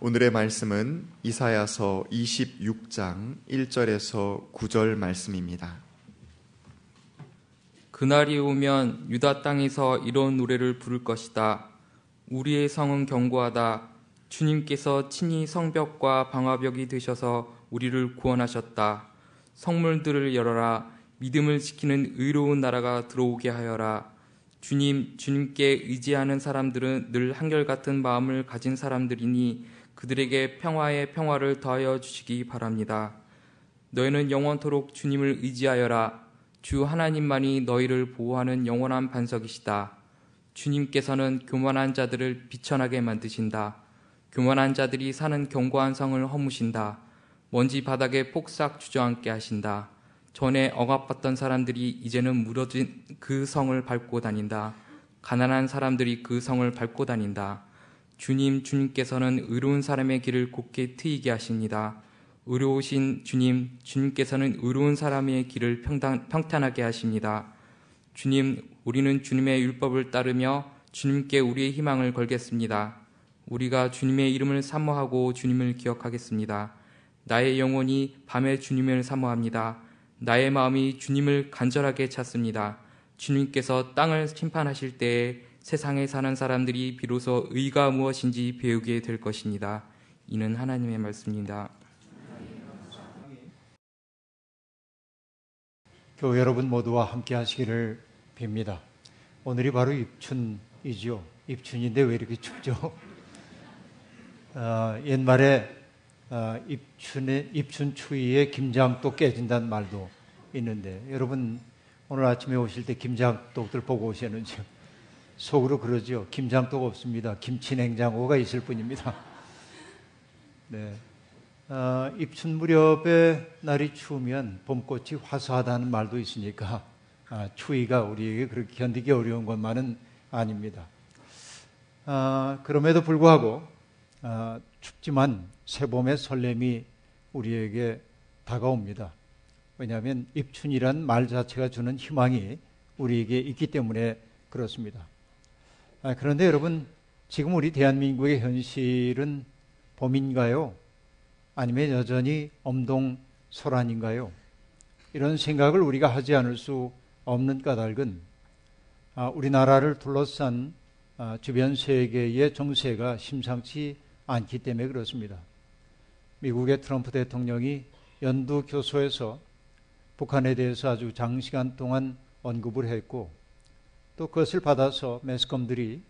오늘의 말씀은 이사야서 26장 1절에서 9절 말씀입니다. 그날이 오면 유다 땅에서 이런 노래를 부를 것이다. 우리의 성은 견고하다. 주님께서 친히 성벽과 방화벽이 되셔서 우리를 구원하셨다. 성물들을 열어라. 믿음을 지키는 의로운 나라가 들어오게 하여라. 주님, 주님께 의지하는 사람들은 늘 한결같은 마음을 가진 사람들이니 그들에게 평화의 평화를 더하여 주시기 바랍니다. 너희는 영원토록 주님을 의지하여라. 주 하나님만이 너희를 보호하는 영원한 반석이시다. 주님께서는 교만한 자들을 비천하게 만드신다. 교만한 자들이 사는 견고한 성을 허무신다. 먼지 바닥에 폭삭 주저앉게 하신다. 전에 억압받던 사람들이 이제는 무너진 그 성을 밟고 다닌다. 가난한 사람들이 그 성을 밟고 다닌다. 주님, 주님께서는 의로운 사람의 길을 곱게 트이게 하십니다. 의로우신 주님, 주님께서는 의로운 사람의 길을 평탄, 평탄하게 하십니다. 주님, 우리는 주님의 율법을 따르며 주님께 우리의 희망을 걸겠습니다. 우리가 주님의 이름을 사모하고 주님을 기억하겠습니다. 나의 영혼이 밤에 주님을 사모합니다. 나의 마음이 주님을 간절하게 찾습니다. 주님께서 땅을 심판하실 때에 세상에 사는 사람들이 비로소 의가 무엇인지 배우게 될 것입니다. 이는 하나님의 말씀입니다. 교회 여러분 모두와 함께 하시기를 빕니다. 오늘이 바로 입춘이죠. 입춘인데 왜 이렇게 춥죠? 어, 옛말에 어, 입춘에, 입춘 추위에 김장도 깨진다는 말도 있는데 여러분 오늘 아침에 오실 때 김장독들 보고 오셨는지요? 속으로 그러죠. 김장도가 없습니다. 김치냉장고가 있을 뿐입니다. 네. 어, 입춘 무렵에 날이 추우면 봄꽃이 화사하다는 말도 있으니까 아, 추위가 우리에게 그렇게 견디기 어려운 것만은 아닙니다. 아, 그럼에도 불구하고 아, 춥지만 새봄의 설렘이 우리에게 다가옵니다. 왜냐하면 입춘이란 말 자체가 주는 희망이 우리에게 있기 때문에 그렇습니다. 아, 그런데 여러분, 지금 우리 대한민국의 현실은 봄인가요? 아니면 여전히 엄동설한인가요? 이런 생각을 우리가 하지 않을 수 없는 까닭은 아, 우리나라를 둘러싼 아, 주변 세계의 정세가 심상치 않기 때문에 그렇습니다. 미국의 트럼프 대통령이 연두 교소에서 북한에 대해서 아주 장시간 동안 언급을 했고 또 그것을 받아서 매스컴들이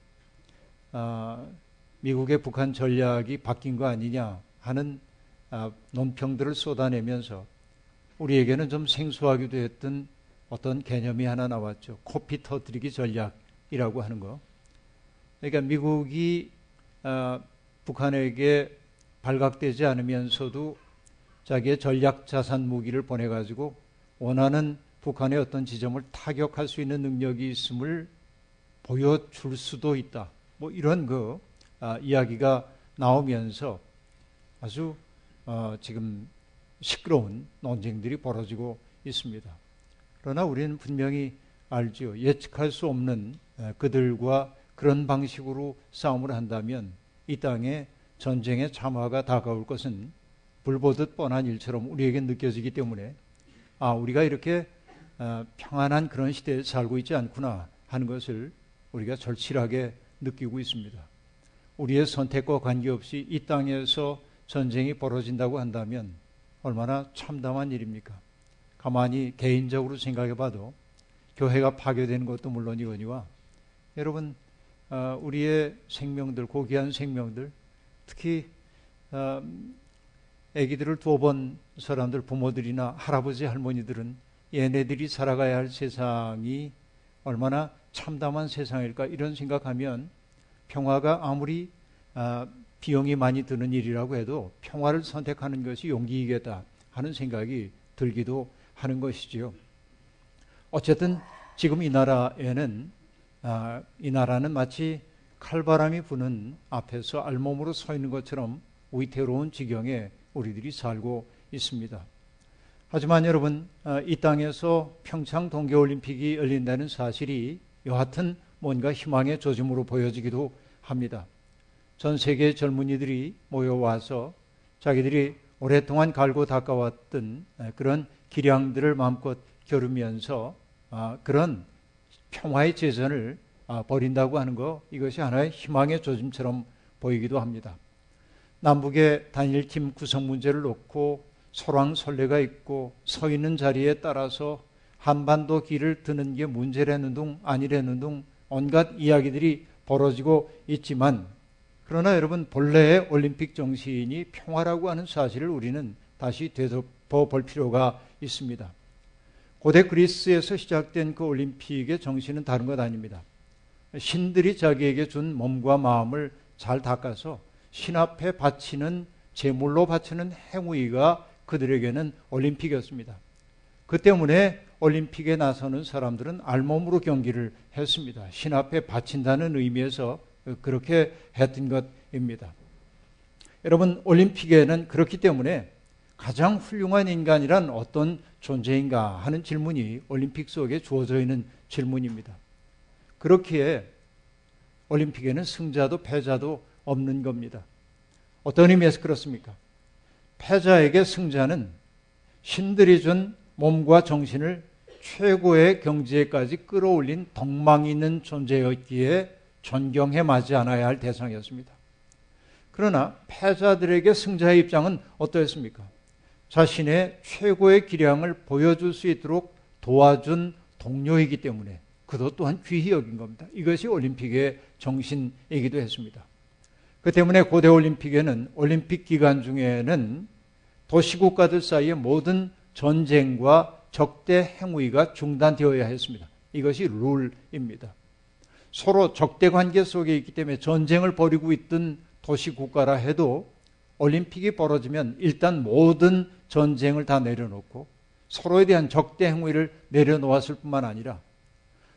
어, 미국의 북한 전략이 바뀐 거 아니냐 하는 어, 논평들을 쏟아내면서 우리에게는 좀 생소하기도 했던 어떤 개념이 하나 나왔죠. 코피 터뜨리기 전략이라고 하는 거. 그러니까 미국이 어, 북한에게 발각되지 않으면서도 자기의 전략 자산 무기를 보내가지고 원하는 북한의 어떤 지점을 타격할 수 있는 능력이 있음을 보여줄 수도 있다. 뭐 이런 그 아, 이야기가 나오면서 아주 어, 지금 시끄러운 논쟁들이 벌어지고 있습니다. 그러나 우리는 분명히 알죠. 예측할 수 없는 그들과 그런 방식으로 싸움을 한다면 이 땅에 전쟁의 참화가 다가올 것은 불보듯 뻔한 일처럼 우리에게 느껴지기 때문에 아 우리가 이렇게 어, 평안한 그런 시대에 살고 있지 않구나 하는 것을 우리가 절실하게 느끼고 있습니다. 우리의 선택과 관계없이 이 땅에서 전쟁이 벌어진다고 한다면 얼마나 참담한 일입니까? 가만히 개인적으로 생각해 봐도 교회가 파괴되는 것도 물론이거니와 여러분, 어, 우리의 생명들, 고귀한 생명들, 특히 어, 아기들을 두어 번 사람들, 부모들이나 할아버지, 할머니들은 얘네들이 살아가야 할 세상이 얼마나 참담한 세상일까 이런 생각하면 평화가 아무리 아, 비용이 많이 드는 일이라고 해도 평화를 선택하는 것이 용기이겠다 하는 생각이 들기도 하는 것이지요. 어쨌든 지금 이 나라에는 아, 이 나라는 마치 칼바람이 부는 앞에서 알몸으로 서 있는 것처럼 위태로운 지경에 우리들이 살고 있습니다. 하지만 여러분, 어, 이 땅에서 평창 동계올림픽이 열린다는 사실이 여하튼 뭔가 희망의 조짐으로 보여지기도 합니다. 전 세계 젊은이들이 모여와서 자기들이 오랫동안 갈고 닦아왔던 그런 기량들을 마음껏 겨루면서 아, 그런 평화의 재전을 아, 벌인다고 하는 거 이것이 하나의 희망의 조짐처럼 보이기도 합니다. 남북의 단일팀 구성 문제를 놓고 소랑설레가 있고 서 있는 자리에 따라서 한반도 길을 드는 게 문제라는 둥 아니라는 둥 온갖 이야기들이 벌어지고 있지만 그러나 여러분 본래의 올림픽 정신이 평화라고 하는 사실을 우리는 다시 되짚어 볼 필요가 있습니다. 고대 그리스에서 시작된 그 올림픽의 정신은 다른 것 아닙니다. 신들이 자기에게 준 몸과 마음을 잘 닦아서 신 앞에 바치는 제물로 바치는 행위가 그들에게는 올림픽이었습니다. 그 때문에 올림픽에 나서는 사람들은 알몸으로 경기를 했습니다. 신 앞에 바친다는 의미에서 그렇게 했던 것입니다. 여러분, 올림픽에는 그렇기 때문에 가장 훌륭한 인간이란 어떤 존재인가 하는 질문이 올림픽 속에 주어져 있는 질문입니다. 그렇기에 올림픽에는 승자도 패자도 없는 겁니다. 어떤 의미에서 그렇습니까? 패자에게 승자는 신들이 준 몸과 정신을 최고의 경지에까지 끌어올린 덕망 있는 존재였기에 존경해 마지 않아야 할 대상이었습니다. 그러나 패자들에게 승자의 입장은 어떠했습니까? 자신의 최고의 기량을 보여줄 수 있도록 도와준 동료이기 때문에 그도 또한 귀히 여긴 겁니다. 이것이 올림픽의 정신이기도 했습니다. 그 때문에 고대 올림픽에는 올림픽 기간 중에는 도시국가들 사이의 모든 전쟁과 적대 행위가 중단되어야 했습니다. 이것이 룰입니다. 서로 적대 관계 속에 있기 때문에 전쟁을 벌이고 있던 도시국가라 해도 올림픽이 벌어지면 일단 모든 전쟁을 다 내려놓고 서로에 대한 적대 행위를 내려놓았을 뿐만 아니라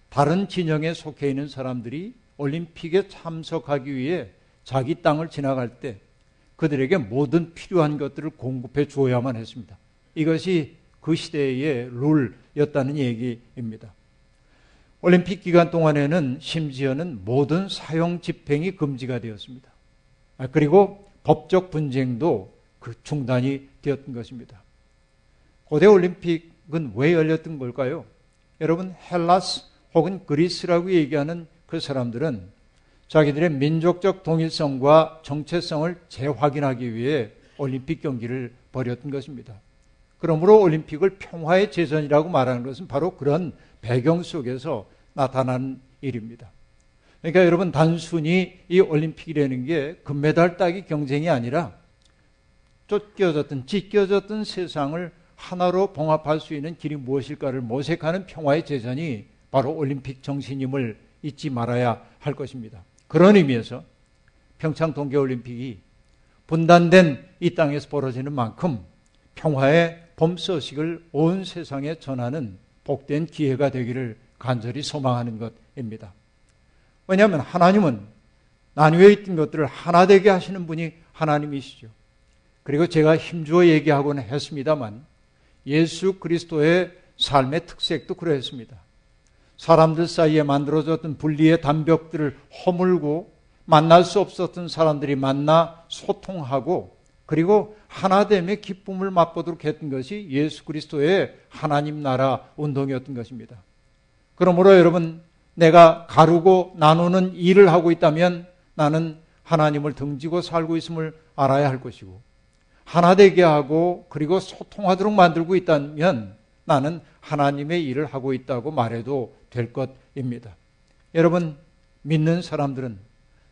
다른 진영에 속해 있는 사람들이 올림픽에 참석하기 위해 자기 땅을 지나갈 때 그들에게 모든 필요한 것들을 공급해 주어야만 했습니다. 이것이 그 시대의 룰이었다는 얘기입니다. 올림픽 기간 동안에는 심지어는 모든 사형 집행이 금지가 되었습니다. 아, 그리고 법적 분쟁도 그 중단이 되었던 것입니다. 고대 올림픽은 왜 열렸던 걸까요? 여러분 헬라스 혹은 그리스라고 얘기하는 그 사람들은 자기들의 민족적 동일성과 정체성을 재확인하기 위해 올림픽 경기를 벌였던 것입니다. 그러므로 올림픽을 평화의 재선이라고 말하는 것은 바로 그런 배경 속에서 나타난 일입니다. 그러니까 여러분 단순히 이 올림픽이라는 게 금메달 따기 경쟁이 아니라 쫓겨졌던 찢겨졌던 세상을 하나로 봉합할 수 있는 길이 무엇일까를 모색하는 평화의 재선이 바로 올림픽 정신임을 잊지 말아야 할 것입니다. 그런 의미에서 평창 동계올림픽이 분단된 이 땅에서 벌어지는 만큼 평화의 봄 소식을 온 세상에 전하는 복된 기회가 되기를 간절히 소망하는 것입니다. 왜냐하면 하나님은 나뉘어 있던 것들을 하나 되게 하시는 분이 하나님이시죠. 그리고 제가 힘주어 얘기하고는 했습니다만 예수 그리스도의 삶의 특색도 그러했습니다. 사람들 사이에 만들어졌던 분리의 담벽들을 허물고 만날 수 없었던 사람들이 만나 소통하고 그리고 하나됨의 기쁨을 맛보도록 했던 것이 예수 그리스도의 하나님 나라 운동이었던 것입니다. 그러므로 여러분 내가 가르고 나누는 일을 하고 있다면 나는 하나님을 등지고 살고 있음을 알아야 할 것이고 하나 되게 하고 그리고 소통하도록 만들고 있다면 나는 하나님의 일을 하고 있다고 말해도 될 것입니다. 여러분, 믿는 사람들은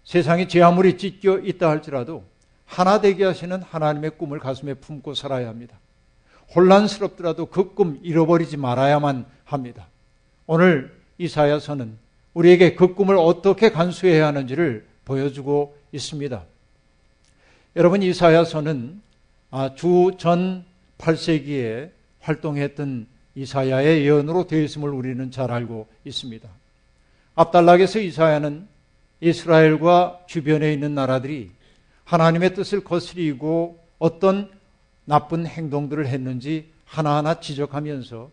세상에 제 아무리 찢겨 있다 할지라도 하나 되게 하시는 하나님의 꿈을 가슴에 품고 살아야 합니다. 혼란스럽더라도 그 꿈 잃어버리지 말아야만 합니다. 오늘 이사야서는 우리에게 그 꿈을 어떻게 간수해야 하는지를 보여주고 있습니다. 여러분 이사야서는 아, 주전 8세기에 활동했던 이사야의 예언으로 되어 있음을 우리는 잘 알고 있습니다. 앞달락에서 이사야는 이스라엘과 주변에 있는 나라들이 하나님의 뜻을 거스리고 어떤 나쁜 행동들을 했는지 하나하나 지적하면서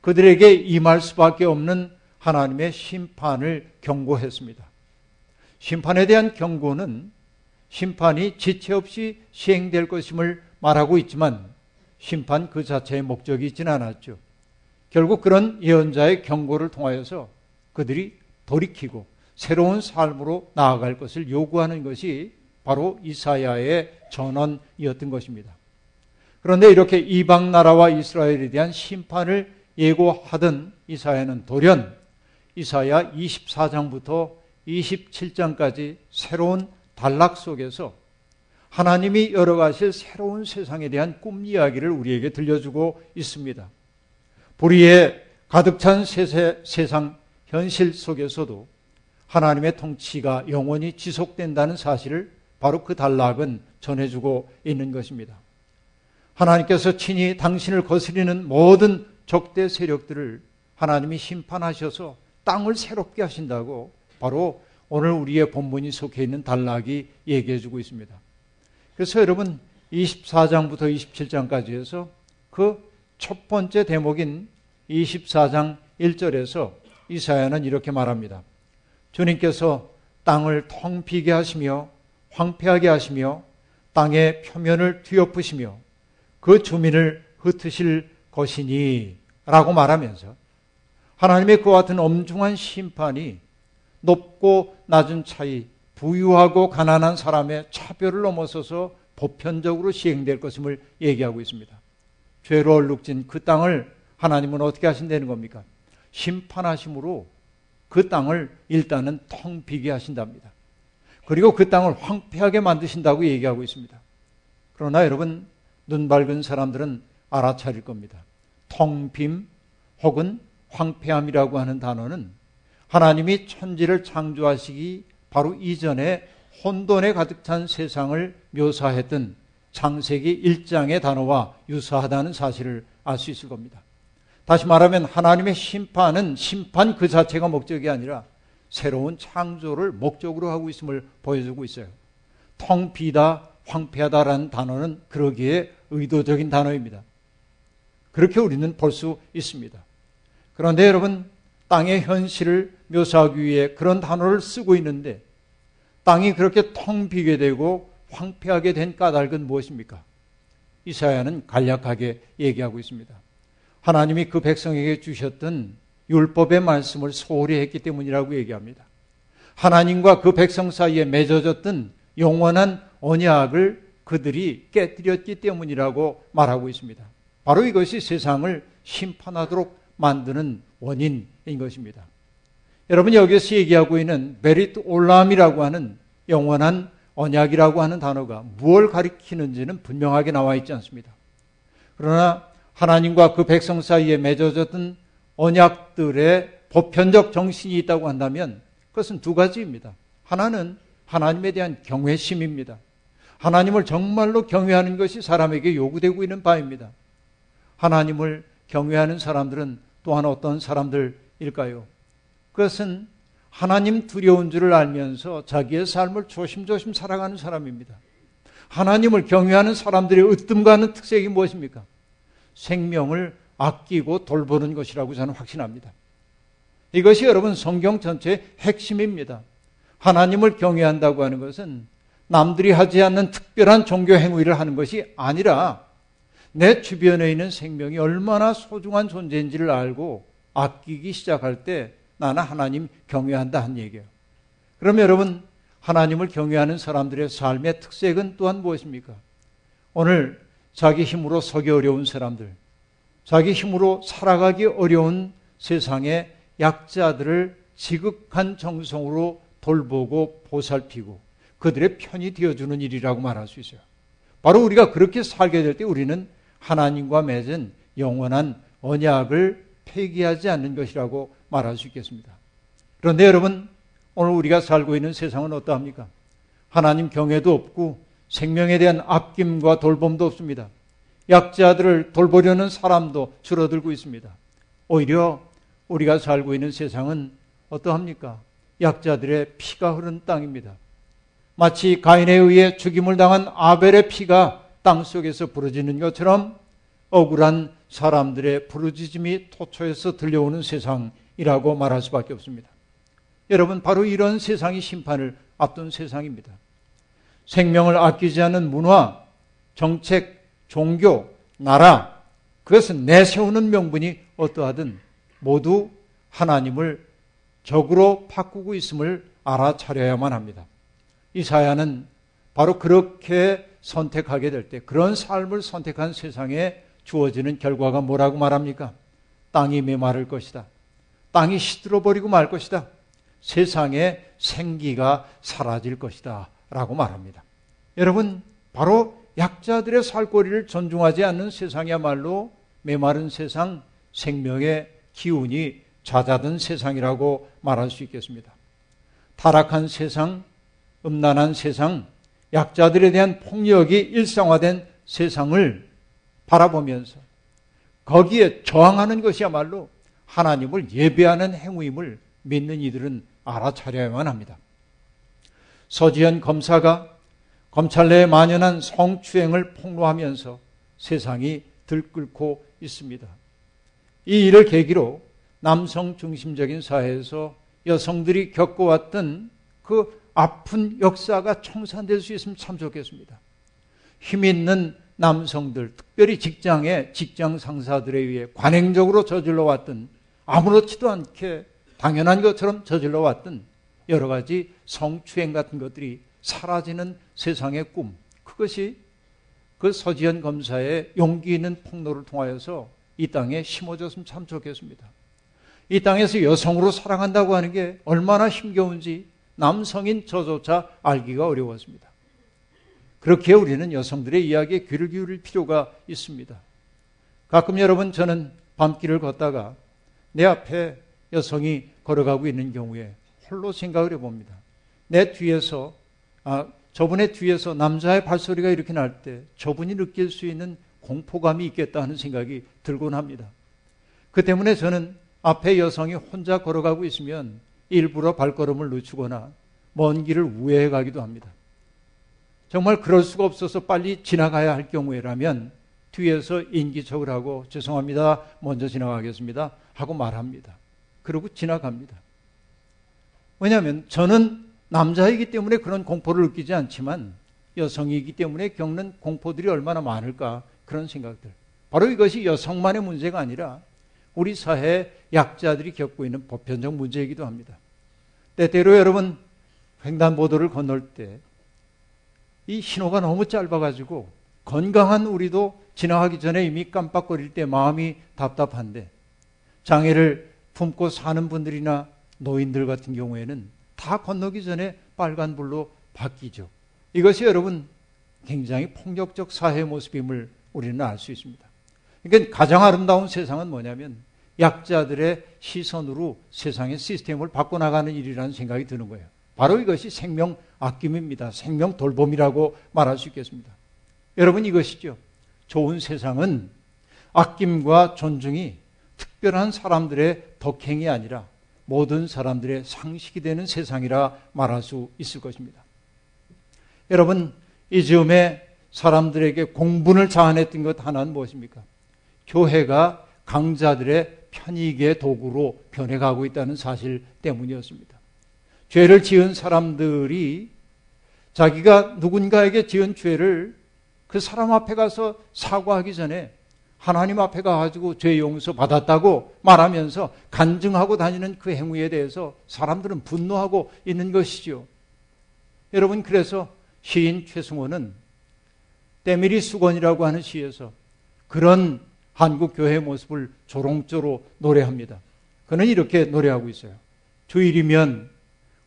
그들에게 임할 수밖에 없는 하나님의 심판을 경고했습니다. 심판에 대한 경고는 심판이 지체 없이 시행될 것임을 말하고 있지만 심판 그 자체의 목적이 있지는 않았죠. 결국 그런 예언자의 경고를 통하여서 그들이 돌이키고 새로운 삶으로 나아갈 것을 요구하는 것이 바로 이사야의 전언이었던 것입니다. 그런데 이렇게 이방 나라와 이스라엘에 대한 심판을 예고하던 이사야는 돌연 이사야 24장부터 27장까지 새로운 단락 속에서 하나님이 열어가실 새로운 세상에 대한 꿈 이야기를 우리에게 들려주고 있습니다. 불의에 가득 찬 세세, 세상 현실 속에서도 하나님의 통치가 영원히 지속된다는 사실을 바로 그 단락은 전해주고 있는 것입니다. 하나님께서 친히 당신을 거스리는 모든 적대 세력들을 하나님이 심판하셔서 땅을 새롭게 하신다고 바로 오늘 우리의 본문이 속해 있는 단락이 얘기해 주고 있습니다. 그래서 여러분 24장부터 27장까지 해서 그 첫 번째 대목인 24장 1절에서 이사야는 이렇게 말합니다. 주님께서 땅을 텅 비게 하시며 황폐하게 하시며 땅의 표면을 뒤엎으시며 그 주민을 흩으실 것이니 라고 말하면서 하나님의 그와 같은 엄중한 심판이 높고 낮은 차이, 부유하고 가난한 사람의 차별을 넘어서서 보편적으로 시행될 것임을 얘기하고 있습니다. 죄로 얼룩진 그 땅을 하나님은 어떻게 하신다는 겁니까? 심판하심으로 그 땅을 일단은 텅 비게 하신답니다. 그리고 그 땅을 황폐하게 만드신다고 얘기하고 있습니다. 그러나 여러분, 눈 밝은 사람들은 알아차릴 겁니다. 텅 빔 혹은 황폐함이라고 하는 단어는 하나님이 천지를 창조하시기 바로 이전에 혼돈에 가득 찬 세상을 묘사했던 창세기 1장의 단어와 유사하다는 사실을 알 수 있을 겁니다. 다시 말하면 하나님의 심판은 심판 그 자체가 목적이 아니라 새로운 창조를 목적으로 하고 있음을 보여주고 있어요. 텅 비다, 황폐하다라는 단어는 그러기에 의도적인 단어입니다. 그렇게 우리는 볼 수 있습니다. 그런데 여러분, 땅의 현실을 묘사하기 위해 그런 단어를 쓰고 있는데 땅이 그렇게 텅 비게 되고 황폐하게 된 까닭은 무엇입니까? 이사야는 간략하게 얘기하고 있습니다. 하나님이 그 백성에게 주셨던 율법의 말씀을 소홀히 했기 때문이라고 얘기합니다. 하나님과 그 백성 사이에 맺어졌던 영원한 언약을 그들이 깨뜨렸기 때문이라고 말하고 있습니다. 바로 이것이 세상을 심판하도록 만드는 원인인 것입니다. 여러분 여기서 얘기하고 있는 메리트 올람이라고 하는 영원한 언약이라고 하는 단어가 무엇을 가리키는지는 분명하게 나와 있지 않습니다. 그러나 하나님과 그 백성 사이에 맺어졌던 언약들의 보편적 정신이 있다고 한다면 그것은 두 가지입니다. 하나는 하나님에 대한 경외심입니다. 하나님을 정말로 경외하는 것이 사람에게 요구되고 있는 바입니다. 하나님을 경외하는 사람들은 또한 어떤 사람들일까요? 그것은 하나님 두려운 줄을 알면서 자기의 삶을 조심조심 살아가는 사람입니다. 하나님을 경외하는 사람들의 으뜸가는 특색이 무엇입니까? 생명을 아끼고 돌보는 것이라고 저는 확신합니다. 이것이 여러분 성경 전체의 핵심입니다. 하나님을 경외한다고 하는 것은 남들이 하지 않는 특별한 종교 행위를 하는 것이 아니라 내 주변에 있는 생명이 얼마나 소중한 존재인지를 알고 아끼기 시작할 때 나는 하나님 경외한다 한 얘기예요. 그럼 여러분 하나님을 경외하는 사람들의 삶의 특색은 또한 무엇입니까? 오늘 자기 힘으로 서기 어려운 사람들, 자기 힘으로 살아가기 어려운 세상의 약자들을 지극한 정성으로 돌보고 보살피고 그들의 편이 되어주는 일이라고 말할 수 있어요. 바로 우리가 그렇게 살게 될 때 우리는 하나님과 맺은 영원한 언약을 폐기하지 않는 것이라고 말할 수 있겠습니다. 그런데 여러분, 오늘 우리가 살고 있는 세상은 어떠합니까? 하나님 경외도 없고 생명에 대한 아낌과 돌봄도 없습니다. 약자들을 돌보려는 사람도 줄어들고 있습니다. 오히려 우리가 살고 있는 세상은 어떠합니까? 약자들의 피가 흐른 땅입니다. 마치 가인에 의해 죽임을 당한 아벨의 피가 땅 속에서 부러지는 것처럼 억울한 사람들의 부르짖음이 토초에서 들려오는 세상이라고 말할 수밖에 없습니다. 여러분, 바로 이런 세상이 심판을 앞둔 세상입니다. 생명을 아끼지 않는 문화, 정책, 종교, 나라, 그것은 내세우는 명분이 어떠하든 모두 하나님을 적으로 바꾸고 있음을 알아차려야만 합니다. 이사야는 바로 그렇게 선택하게 될 때, 그런 삶을 선택한 세상에 주어지는 결과가 뭐라고 말합니까? 땅이 메마를 것이다. 땅이 시들어 버리고 말 것이다. 세상에 생기가 사라질 것이다. 라고 말합니다. 여러분, 바로 약자들의 살고리를 존중하지 않는 세상이야말로 메마른 세상, 생명의 기운이 잦아든 세상이라고 말할 수 있겠습니다. 타락한 세상, 음란한 세상, 약자들에 대한 폭력이 일상화된 세상을 바라보면서 거기에 저항하는 것이야말로 하나님을 예배하는 행위임을 믿는 이들은 알아차려야만 합니다. 서지현 검사가 검찰 내에 만연한 성추행을 폭로하면서 세상이 들끓고 있습니다. 이 일을 계기로 남성 중심적인 사회에서 여성들이 겪어왔던 그 아픈 역사가 청산될 수 있으면 참 좋겠습니다. 힘 있는 남성들, 특별히 직장의 직장 상사들에 의해 관행적으로 저질러 왔던 아무렇지도 않게 당연한 것처럼 저질러 왔던 여러 가지 성추행 같은 것들이 사라지는 세상의 꿈. 그것이 그 서지현 검사의 용기 있는 폭로를 통하여서 이 땅에 심어졌으면 참 좋겠습니다. 이 땅에서 여성으로 사랑한다고 하는 게 얼마나 힘겨운지 남성인 저조차 알기가 어려웠습니다. 그렇게 우리는 여성들의 이야기에 귀를 기울일 필요가 있습니다. 가끔 여러분 저는 밤길을 걷다가 내 앞에 여성이 걸어가고 있는 경우에 홀로 생각을 해봅니다. 내 뒤에서 아, 저분의 뒤에서 남자의 발소리가 이렇게 날 때 저분이 느낄 수 있는 공포감이 있겠다 하는 생각이 들곤 합니다. 그 때문에 저는 앞에 여성이 혼자 걸어가고 있으면 일부러 발걸음을 늦추거나 먼 길을 우회해 가기도 합니다. 정말 그럴 수가 없어서 빨리 지나가야 할 경우에라면 뒤에서 인기척을 하고 죄송합니다. 먼저 지나가겠습니다. 하고 말합니다. 그러고 지나갑니다. 왜냐하면 저는 남자이기 때문에 그런 공포를 느끼지 않지만 여성이기 때문에 겪는 공포들이 얼마나 많을까 그런 생각들. 바로 이것이 여성만의 문제가 아니라 우리 사회 약자들이 겪고 있는 보편적 문제이기도 합니다. 때때로 여러분 횡단보도를 건널 때 이 신호가 너무 짧아가지고 건강한 우리도 지나가기 전에 이미 깜빡거릴 때 마음이 답답한데 장애를 품고 사는 분들이나 노인들 같은 경우에는 다 건너기 전에 빨간불로 바뀌죠. 이것이 여러분 굉장히 폭력적 사회 모습임을 우리는 알 수 있습니다. 그러니까 가장 아름다운 세상은 뭐냐면 약자들의 시선으로 세상의 시스템을 바꿔나가는 일이라는 생각이 드는 거예요. 바로 이것이 생명 아낌입니다. 생명 돌봄이라고 말할 수 있겠습니다. 여러분 이것이죠. 좋은 세상은 아낌과 존중이 특별한 사람들의 덕행이 아니라 모든 사람들의 상식이 되는 세상이라 말할 수 있을 것입니다. 여러분, 이 즈음에 사람들에게 공분을 자아냈던 것 하나는 무엇입니까? 교회가 강자들의 편익의 도구로 변해가고 있다는 사실 때문이었습니다. 죄를 지은 사람들이 자기가 누군가에게 지은 죄를 그 사람 앞에 가서 사과하기 전에 하나님 앞에 가가지고 죄 용서 받았다고 말하면서 간증하고 다니는 그 행위에 대해서 사람들은 분노하고 있는 것이죠. 여러분, 그래서 시인 최승호는 때밀이 수건이라고 하는 시에서 그런 한국 교회 모습을 조롱조로 노래합니다. 그는 이렇게 노래하고 있어요. 주일이면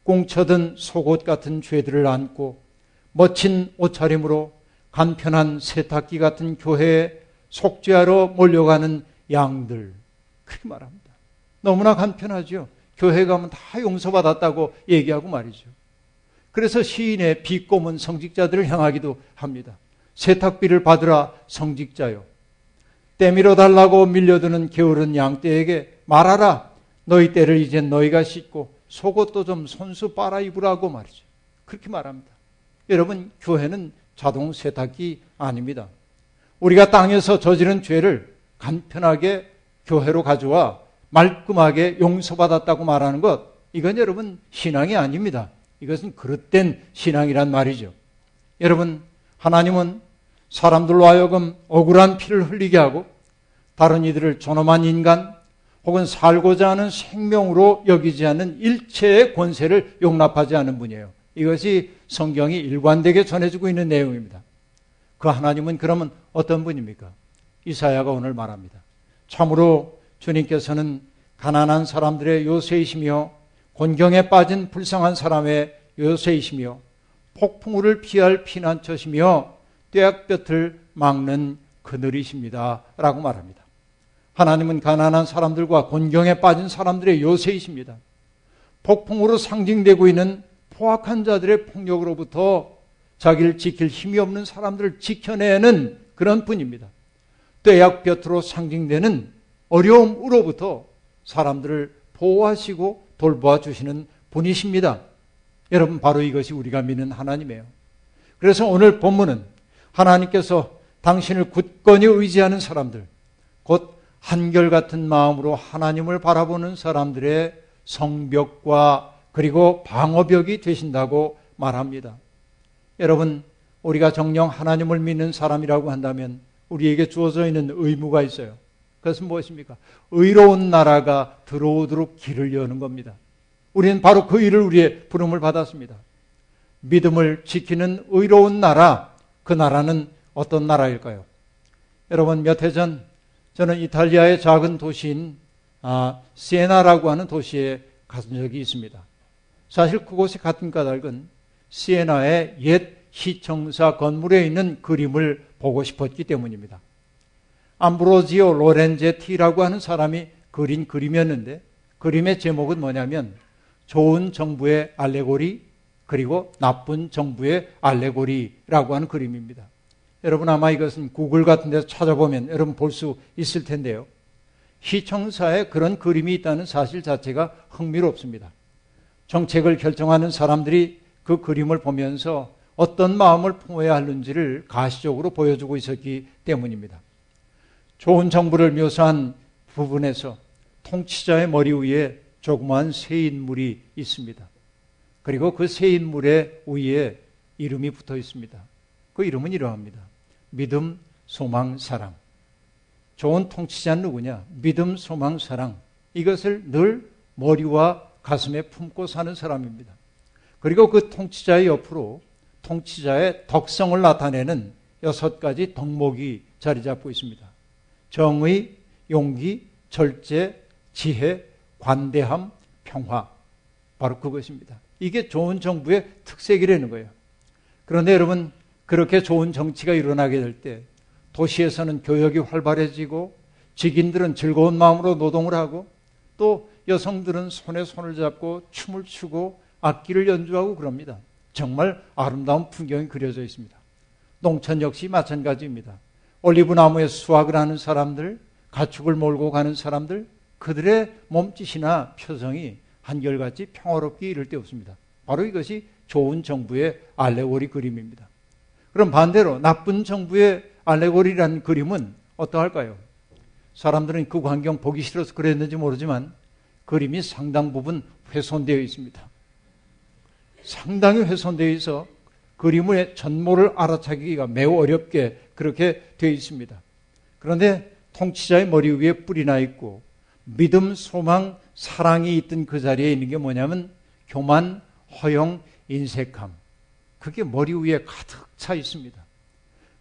꽁쳐든 속옷 같은 죄들을 안고 멋진 옷차림으로 간편한 세탁기 같은 교회에 속죄하러 몰려가는 양들. 그렇게 말합니다. 너무나 간편하죠. 교회 가면 다 용서받았다고 얘기하고 말이죠. 그래서 시인의 비꼬문 성직자들을 향하기도 합니다. 세탁비를 받으라 성직자요. 때밀어 달라고 밀려드는 게으른 양떼에게 말하라. 너희 때를 이제 너희가 씻고 속옷도 좀 손수 빨아 입으라고 말이죠. 그렇게 말합니다. 여러분, 교회는 자동 세탁기 아닙니다. 우리가 땅에서 저지른 죄를 간편하게 교회로 가져와 말끔하게 용서받았다고 말하는 것, 이건 여러분 신앙이 아닙니다. 이것은 그릇된 신앙이란 말이죠. 여러분, 하나님은 사람들로 하여금 억울한 피를 흘리게 하고 다른 이들을 존엄한 인간 혹은 살고자 하는 생명으로 여기지 않는 일체의 권세를 용납하지 않는 분이에요. 이것이 성경이 일관되게 전해주고 있는 내용입니다. 그 하나님은 그러면 어떤 분입니까? 이사야가 오늘 말합니다. 참으로 주님께서는 가난한 사람들의 요새이시며 곤경에 빠진 불쌍한 사람의 요새이시며 폭풍우를 피할 피난처시며 떼약볕을 막는 그늘이십니다. 라고 말합니다. 하나님은 가난한 사람들과 곤경에 빠진 사람들의 요새이십니다. 폭풍으로 상징되고 있는 포악한 자들의 폭력으로부터 자기를 지킬 힘이 없는 사람들을 지켜내는 그런 분입니다. 떼약 볕으로 상징되는 어려움으로부터 사람들을 보호하시고 돌보아 주시는 분이십니다. 여러분, 바로 이것이 우리가 믿는 하나님이에요. 그래서 오늘 본문은 하나님께서 당신을 굳건히 의지하는 사람들, 곧 한결같은 마음으로 하나님을 바라보는 사람들의 성벽과 그리고 방어벽이 되신다고 말합니다. 여러분, 우리가 정령 하나님을 믿는 사람이라고 한다면 우리에게 주어져 있는 의무가 있어요. 그것은 무엇입니까? 의로운 나라가 들어오도록 길을 여는 겁니다. 우리는 바로 그 일을 우리의 부름을 받았습니다. 믿음을 지키는 의로운 나라, 그 나라는 어떤 나라일까요? 여러분, 몇 해 전 저는 이탈리아의 작은 도시인 아, 시에나라고 하는 도시에 간 적이 있습니다. 사실 그곳에 갔던 까닭은 시에나의 옛 시청사 건물에 있는 그림을 보고 싶었기 때문입니다. 암브로지오 로렌제티라고 하는 사람이 그린 그림이었는데 그림의 제목은 뭐냐면 좋은 정부의 알레고리 그리고 나쁜 정부의 알레고리라고 하는 그림입니다. 여러분 아마 이것은 구글 같은 데서 찾아보면 여러분 볼 수 있을 텐데요. 시청사에 그런 그림이 있다는 사실 자체가 흥미롭습니다. 정책을 결정하는 사람들이 그 그림을 보면서 어떤 마음을 품어야 하는지를 가시적으로 보여주고 있었기 때문입니다. 좋은 정부를 묘사한 부분에서 통치자의 머리 위에 조그마한 새 인물이 있습니다. 그리고 그 새 인물의 위에 이름이 붙어 있습니다. 그 이름은 이러합니다. 믿음, 소망, 사랑. 좋은 통치자는 누구냐? 믿음, 소망, 사랑. 이것을 늘 머리와 가슴에 품고 사는 사람입니다. 그리고 그 통치자의 옆으로 통치자의 덕성을 나타내는 여섯 가지 덕목이 자리 잡고 있습니다. 정의, 용기, 절제, 지혜, 관대함, 평화. 바로 그것입니다. 이게 좋은 정부의 특색이라는 거예요. 그런데 여러분, 그렇게 좋은 정치가 일어나게 될 때 도시에서는 교역이 활발해지고 직인들은 즐거운 마음으로 노동을 하고 또 여성들은 손에 손을 잡고 춤을 추고 악기를 연주하고 그럽니다. 정말 아름다운 풍경이 그려져 있습니다. 농촌 역시 마찬가지입니다. 올리브 나무에 수확을 하는 사람들, 가축을 몰고 가는 사람들, 그들의 몸짓이나 표정이 한결같이 평화롭게 이를 데 없습니다. 바로 이것이 좋은 정부의 알레고리 그림입니다. 그럼 반대로 나쁜 정부의 알레고리라는 그림은 어떠할까요? 사람들은 그 광경 보기 싫어서 그랬는지 모르지만 그림이 상당 부분 훼손되어 있습니다. 상당히 훼손되어 있어 그림의 전모를 알아차기가 매우 어렵게 그렇게 되어 있습니다. 그런데 통치자의 머리 위에 뿔이 나 있고 믿음, 소망, 사랑이 있던 그 자리에 있는 게 뭐냐면 교만, 허용, 인색함. 그게 머리 위에 가득 차 있습니다.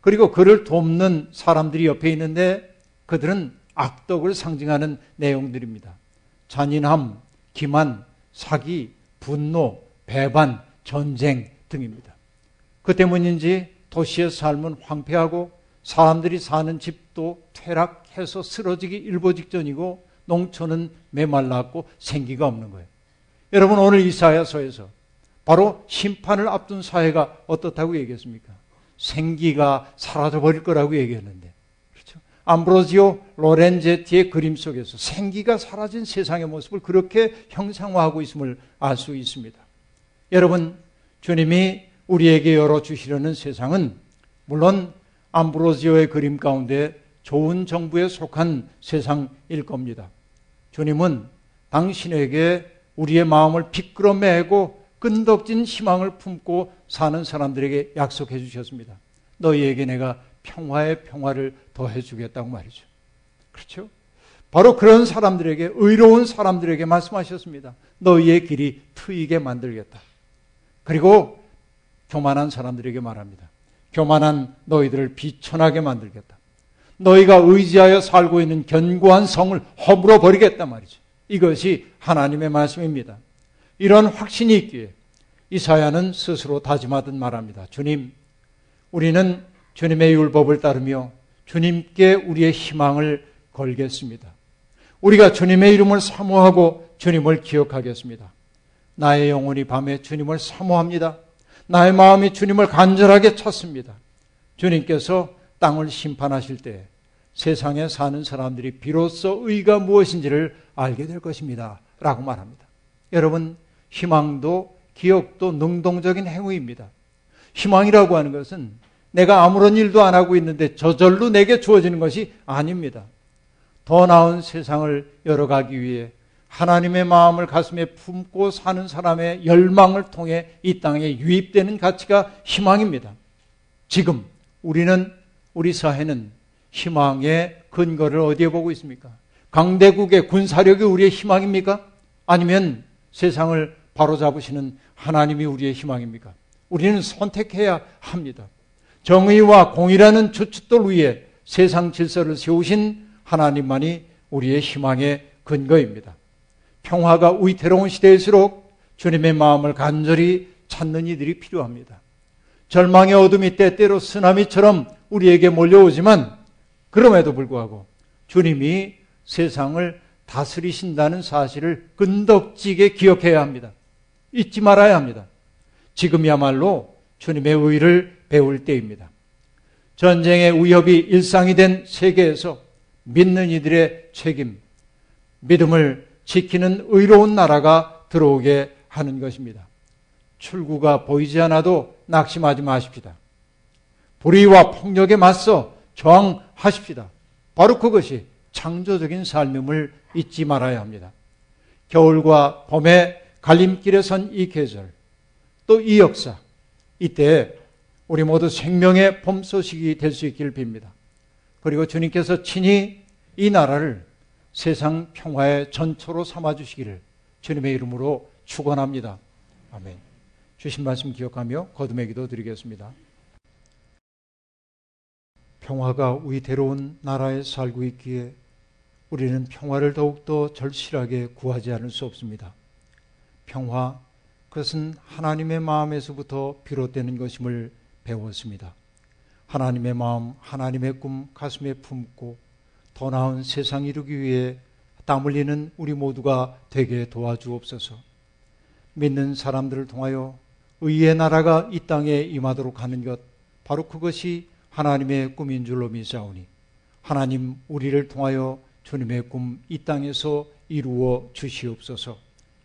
그리고 그를 돕는 사람들이 옆에 있는데 그들은 악덕을 상징하는 내용들입니다. 잔인함, 기만, 사기, 분노, 배반, 전쟁 등입니다. 그 때문인지 도시의 삶은 황폐하고 사람들이 사는 집도 퇴락해서 쓰러지기 일보 직전이고 농촌은 메말랐고 생기가 없는 거예요. 여러분 오늘 이사야서에서 바로 심판을 앞둔 사회가 어떻다고 얘기했습니까? 생기가 사라져 버릴 거라고 얘기했는데 그렇죠? 암브로지오 로렌제티의 그림 속에서 생기가 사라진 세상의 모습을 그렇게 형상화하고 있음을 알 수 있습니다. 여러분 주님이 우리에게 열어 주시려는 세상은 물론 암브로지오의 그림 가운데 좋은 정부에 속한 세상일 겁니다. 주님은 당신에게 우리의 마음을 비끄러매고 끈덕진 희망을 품고 사는 사람들에게 약속해 주셨습니다. 너희에게 내가 평화의 평화를 더해 주겠다고 말이죠. 그렇죠? 바로 그런 사람들에게 의로운 사람들에게 말씀하셨습니다. 너희의 길이 트이게 만들겠다. 그리고 교만한 사람들에게 말합니다. 교만한 너희들을 비천하게 만들겠다. 너희가 의지하여 살고 있는 견고한 성을 허물어 버리겠다 말이죠. 이것이 하나님의 말씀입니다. 이런 확신이 있기에 이사야는 스스로 다짐하듯 말합니다. 주님, 우리는 주님의 율법을 따르며 주님께 우리의 희망을 걸겠습니다. 우리가 주님의 이름을 사모하고 주님을 기억하겠습니다. 나의 영혼이 밤에 주님을 사모합니다. 나의 마음이 주님을 간절하게 찾습니다. 주님께서 땅을 심판하실 때 세상에 사는 사람들이 비로소 의가 무엇인지를 알게 될 것입니다. 라고 말합니다. 여러분, 희망도 기억도 능동적인 행위입니다. 희망이라고 하는 것은 내가 아무런 일도 안 하고 있는데 저절로 내게 주어지는 것이 아닙니다. 더 나은 세상을 열어가기 위해 하나님의 마음을 가슴에 품고 사는 사람의 열망을 통해 이 땅에 유입되는 가치가 희망입니다. 지금 우리는 우리 사회는 희망의 근거를 어디에 보고 있습니까? 강대국의 군사력이 우리의 희망입니까? 아니면 세상을 바로잡으시는 하나님이 우리의 희망입니까? 우리는 선택해야 합니다. 정의와 공의라는 주춧돌 위에 세상 질서를 세우신 하나님만이 우리의 희망의 근거입니다. 평화가 위태로운 시대일수록 주님의 마음을 간절히 찾는 이들이 필요합니다. 절망의 어둠이 때때로 쓰나미처럼 우리에게 몰려오지만 그럼에도 불구하고 주님이 세상을 다스리신다는 사실을 끈덕지게 기억해야 합니다. 잊지 말아야 합니다. 지금이야말로 주님의 의를 배울 때입니다. 전쟁의 위협이 일상이 된 세계에서 믿는 이들의 책임, 믿음을 지키는 의로운 나라가 들어오게 하는 것입니다. 출구가 보이지 않아도 낙심하지 마십시다. 불의와 폭력에 맞서 저항하십시다. 바로 그것이 창조적인 삶임을 잊지 말아야 합니다. 겨울과 봄의 갈림길에 선 이 계절, 또 이 역사, 이때 우리 모두 생명의 봄 소식이 될 수 있기를 빕니다. 그리고 주님께서 친히 이 나라를 세상 평화의 전초로 삼아 주시기를 주님의 이름으로 축원합니다. 아멘. 주신 말씀 기억하며 거듭의 기도 드리겠습니다. 평화가 위태로운 나라에 살고 있기에 우리는 평화를 더욱더 절실하게 구하지 않을 수 없습니다. 평화, 그것은 하나님의 마음에서부터 비롯되는 것임을 배웠습니다. 하나님의 마음, 하나님의 꿈 가슴에 품고 더 나은 세상 이루기 위해 땀 흘리는 우리 모두가 되게 도와주옵소서. 믿는 사람들을 통하여 의의 나라가 이 땅에 임하도록 하는 것, 바로 그것이 하나님의 꿈인 줄로 믿사오니 하나님 우리를 통하여 주님의 꿈 이 땅에서 이루어 주시옵소서.